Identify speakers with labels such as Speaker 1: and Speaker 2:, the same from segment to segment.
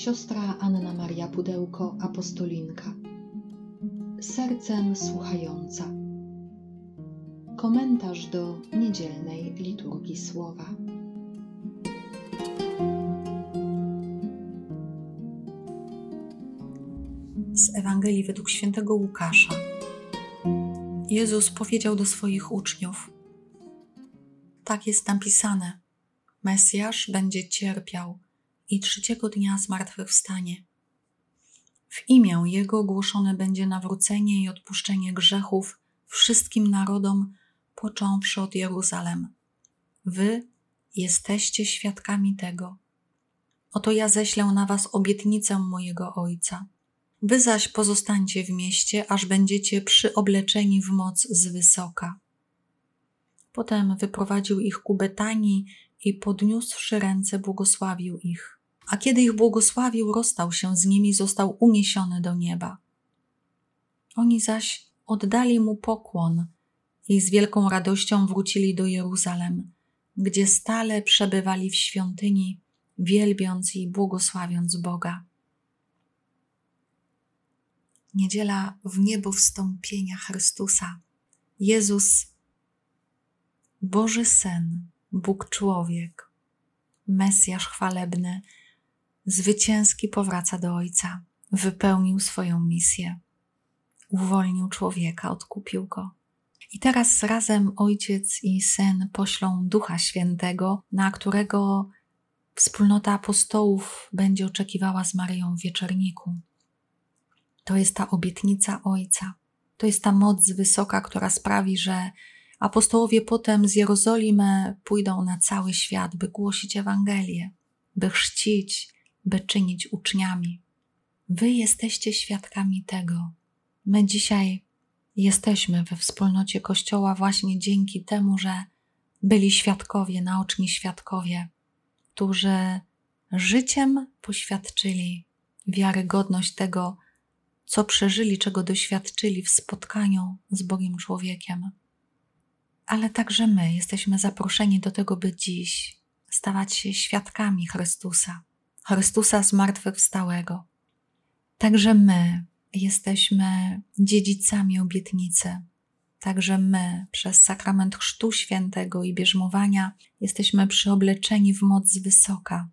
Speaker 1: siostra Anna Maria Pudełko, apostolinka. Sercem słuchająca. Komentarz do niedzielnej liturgii słowa.
Speaker 2: Z Ewangelii według świętego Łukasza. Jezus powiedział do swoich uczniów: Tak jest napisane: Mesjasz będzie cierpiał i trzeciego dnia zmartwychwstanie. W imię Jego głoszone będzie nawrócenie i odpuszczenie grzechów wszystkim narodom, począwszy od Jeruzalem. Wy jesteście świadkami tego. Oto ja ześlę na was obietnicę mojego Ojca. Wy zaś pozostańcie w mieście, aż będziecie przyobleczeni w moc z wysoka. Potem wyprowadził ich ku Betanii i podniósłszy ręce, błogosławił ich a kiedy ich błogosławił, rozstał się z nimi, został uniesiony do nieba. Oni zaś oddali mu pokłon i z wielką radością wrócili do Jeruzalem, gdzie stale przebywali w świątyni, wielbiąc i błogosławiąc Boga. Niedziela w niebo wstąpienia Chrystusa. Jezus, Boży Syn, Bóg człowiek, Mesjasz chwalebny, zwycięski powraca do Ojca, wypełnił swoją misję, uwolnił człowieka, odkupił go. I teraz razem Ojciec i Syn poślą Ducha Świętego, na którego wspólnota apostołów będzie oczekiwała z Maryją w wieczorniku. To jest ta obietnica Ojca. To jest ta moc wysoka, która sprawi, że apostołowie potem z Jerozolimy pójdą na cały świat, by głosić Ewangelię, by chrzcić, by czynić uczniami. Wy jesteście świadkami tego. My dzisiaj jesteśmy we wspólnocie Kościoła właśnie dzięki temu, że byli świadkowie, naoczni świadkowie, którzy życiem poświadczyli wiarygodność tego, co przeżyli, czego doświadczyli w spotkaniu z Bogiem człowiekiem. Ale także my jesteśmy zaproszeni do tego, by dziś stawać się świadkami Chrystusa Chrystusa zmartwychwstałego. Także my jesteśmy dziedzicami obietnicy. Także my przez sakrament Chrztu Świętego i bierzmowania jesteśmy przyobleczeni w moc wysoka.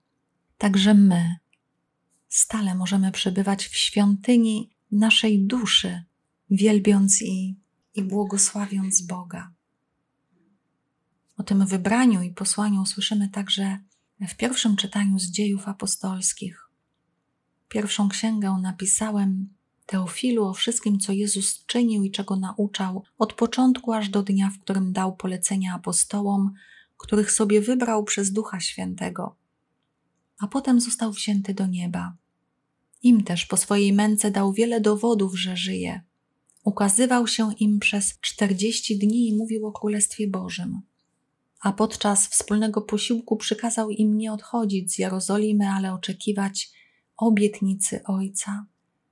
Speaker 2: Także my stale możemy przebywać w świątyni naszej duszy, wielbiąc i, i błogosławiąc Boga. O tym wybraniu i posłaniu słyszymy także w pierwszym czytaniu z dziejów apostolskich. Pierwszą księgę napisałem Teofilu o wszystkim, co Jezus czynił i czego nauczał, od początku aż do dnia, w którym dał polecenia apostołom, których sobie wybrał przez Ducha Świętego, a potem został wzięty do nieba. Im też po swojej męce dał wiele dowodów, że żyje. Ukazywał się im przez czterdzieści dni i mówił o Królestwie Bożym a podczas wspólnego posiłku przykazał im nie odchodzić z Jerozolimy, ale oczekiwać obietnicy Ojca.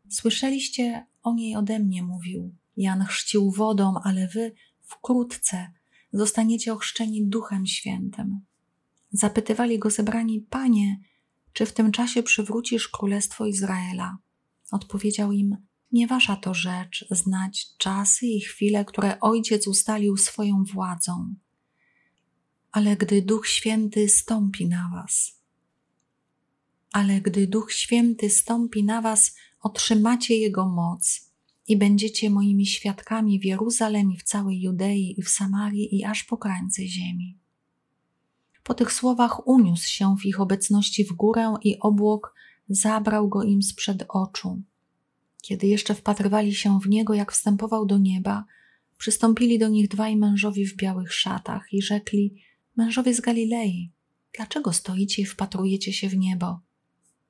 Speaker 2: Słyszeliście o niej ode mnie, mówił. Jan chrzcił wodą, ale wy wkrótce zostaniecie ochrzczeni Duchem Świętym. Zapytywali go zebrani, Panie, czy w tym czasie przywrócisz królestwo Izraela? Odpowiedział im, nie wasza to rzecz znać czasy i chwile, które Ojciec ustalił swoją władzą ale gdy Duch Święty stąpi na Was. Ale gdy Duch Święty stąpi na Was, otrzymacie Jego moc i będziecie moimi świadkami w Jeruzalemie, w całej Judei i w Samarii i aż po krańce ziemi. Po tych słowach uniósł się w ich obecności w górę i obłok zabrał go im sprzed oczu. Kiedy jeszcze wpatrywali się w niego, jak wstępował do nieba, przystąpili do nich dwaj mężowie w białych szatach i rzekli: Mężowie z Galilei, dlaczego stoicie i wpatrujecie się w niebo?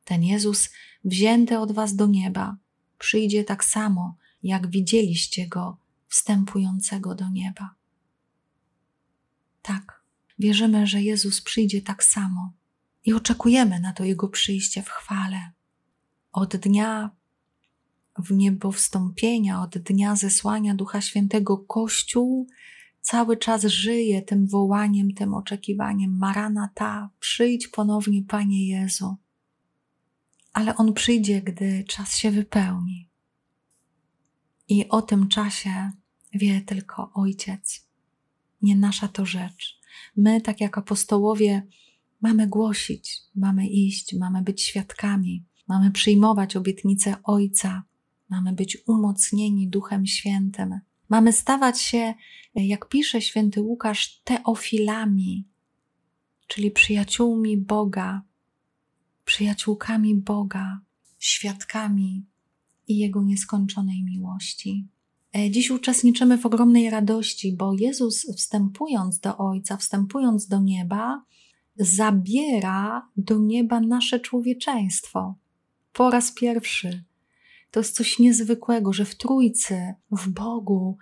Speaker 2: Ten Jezus, wzięty od was do nieba, przyjdzie tak samo, jak widzieliście go wstępującego do nieba. Tak, wierzymy, że Jezus przyjdzie tak samo i oczekujemy na to Jego przyjście w chwale. Od dnia w niebo wstąpienia, od dnia zesłania Ducha Świętego Kościół cały czas żyje tym wołaniem, tym oczekiwaniem: Marana ta, przyjdź ponownie, Panie Jezu. ale On przyjdzie, gdy czas się wypełni. I o tym czasie wie tylko Ojciec. Nie nasza to rzecz. My, tak jak apostołowie, mamy głosić, mamy iść, mamy być świadkami, mamy przyjmować obietnice Ojca, mamy być umocnieni Duchem Świętym. Mamy stawać się, jak pisze święty Łukasz, teofilami, czyli przyjaciółmi Boga, przyjaciółkami Boga, świadkami i Jego nieskończonej miłości. E, dziś uczestniczymy w ogromnej radości, bo Jezus, wstępując do Ojca, wstępując do nieba, zabiera do nieba nasze człowieczeństwo. Po raz pierwszy. To jest coś niezwykłego, że w Trójcy, w Bogu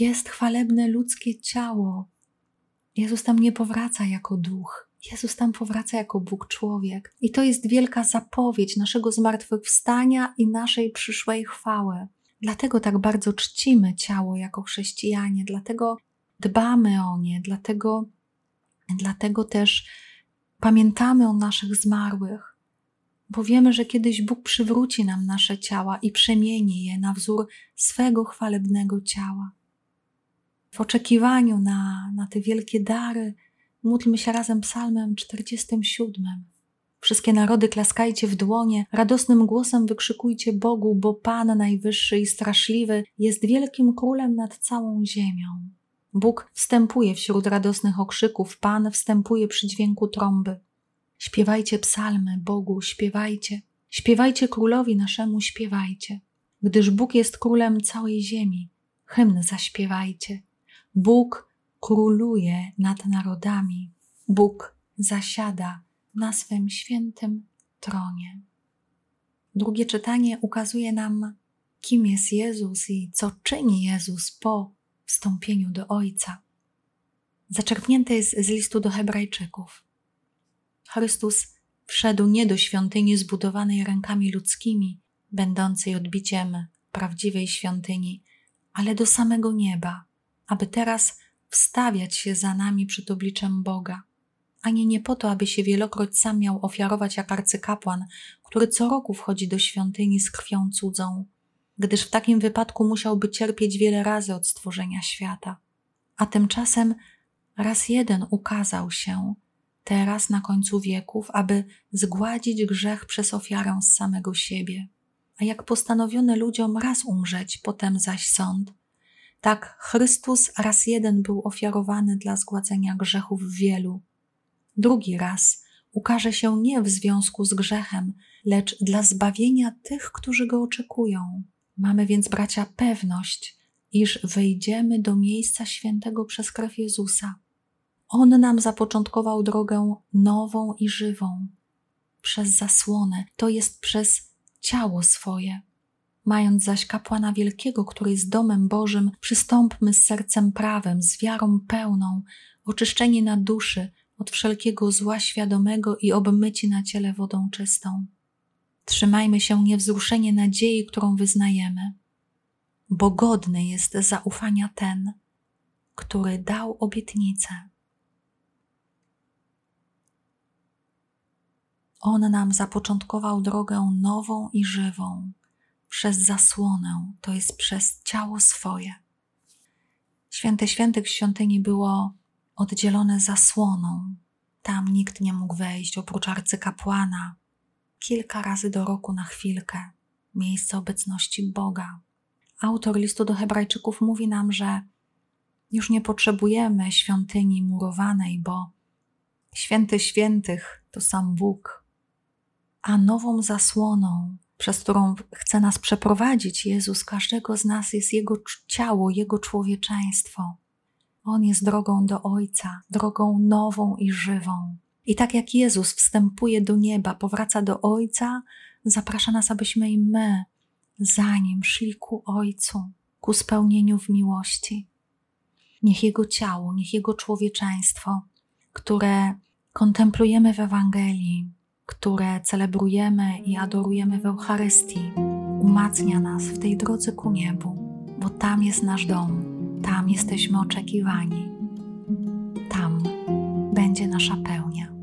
Speaker 2: jest chwalebne ludzkie ciało. Jezus tam nie powraca jako duch. Jezus tam powraca jako Bóg człowiek. I to jest wielka zapowiedź naszego zmartwychwstania i naszej przyszłej chwały. Dlatego tak bardzo czcimy ciało jako chrześcijanie, dlatego dbamy o nie, dlatego, dlatego też pamiętamy o naszych zmarłych, bo wiemy, że kiedyś Bóg przywróci nam nasze ciała i przemieni je na wzór swego chwalebnego ciała. W oczekiwaniu na, na te wielkie dary, módlmy się razem psalmem 47. Wszystkie narody klaskajcie w dłonie, radosnym głosem wykrzykujcie Bogu, bo Pan najwyższy i straszliwy jest wielkim królem nad całą ziemią. Bóg wstępuje wśród radosnych okrzyków, Pan wstępuje przy dźwięku trąby. Śpiewajcie psalmy Bogu, śpiewajcie. Śpiewajcie królowi naszemu, śpiewajcie. Gdyż Bóg jest królem całej ziemi. Hymn zaśpiewajcie. Bóg króluje nad narodami. Bóg zasiada na swym świętym tronie. Drugie czytanie ukazuje nam, kim jest Jezus i co czyni Jezus po wstąpieniu do Ojca. Zaczerpnięte jest z listu do Hebrajczyków. Chrystus wszedł nie do świątyni zbudowanej rękami ludzkimi, będącej odbiciem prawdziwej świątyni, ale do samego nieba, aby teraz wstawiać się za nami przed obliczem Boga ani nie po to, aby się wielokroć sam miał ofiarować jak arcykapłan, który co roku wchodzi do świątyni z krwią cudzą, gdyż w takim wypadku musiałby cierpieć wiele razy od stworzenia świata. A tymczasem raz jeden ukazał się, teraz na końcu wieków, aby zgładzić grzech przez ofiarę z samego siebie. A jak postanowiono ludziom raz umrzeć, potem zaś sąd, tak Chrystus raz jeden był ofiarowany dla zgładzenia grzechów wielu, drugi raz ukaże się nie w związku z grzechem, lecz dla zbawienia tych, którzy go oczekują. Mamy więc, bracia, pewność, iż wejdziemy do miejsca świętego przez krew Jezusa. On nam zapoczątkował drogę nową i żywą, przez zasłonę, to jest przez ciało swoje. Mając zaś kapłana wielkiego, który jest domem Bożym, przystąpmy z sercem prawem, z wiarą pełną, oczyszczeni na duszy, od wszelkiego zła świadomego i obmyci na ciele wodą czystą. Trzymajmy się niewzruszenie nadziei, którą wyznajemy, bo godny jest zaufania ten, który dał obietnicę. On nam zapoczątkował drogę nową i żywą przez zasłonę, to jest przez ciało swoje. Święte świętych świątyni było oddzielone zasłoną. Tam nikt nie mógł wejść oprócz arcykapłana. Kilka razy do roku na chwilkę, miejsce obecności Boga. Autor listu do Hebrajczyków mówi nam, że już nie potrzebujemy świątyni murowanej, bo święty świętych to sam Bóg, a nową zasłoną, przez którą chce nas przeprowadzić Jezus, każdego z nas jest Jego ciało, Jego człowieczeństwo. On jest drogą do Ojca, drogą nową i żywą. I tak jak Jezus wstępuje do nieba, powraca do Ojca, zaprasza nas, abyśmy i my za Nim szli ku Ojcu, ku spełnieniu w miłości. Niech Jego ciało, niech Jego człowieczeństwo, które kontemplujemy w Ewangelii, które celebrujemy i adorujemy w Eucharystii, umacnia nas w tej drodze ku niebu, bo tam jest nasz dom tam jesteśmy oczekiwani. Tam będzie nasza pełnia.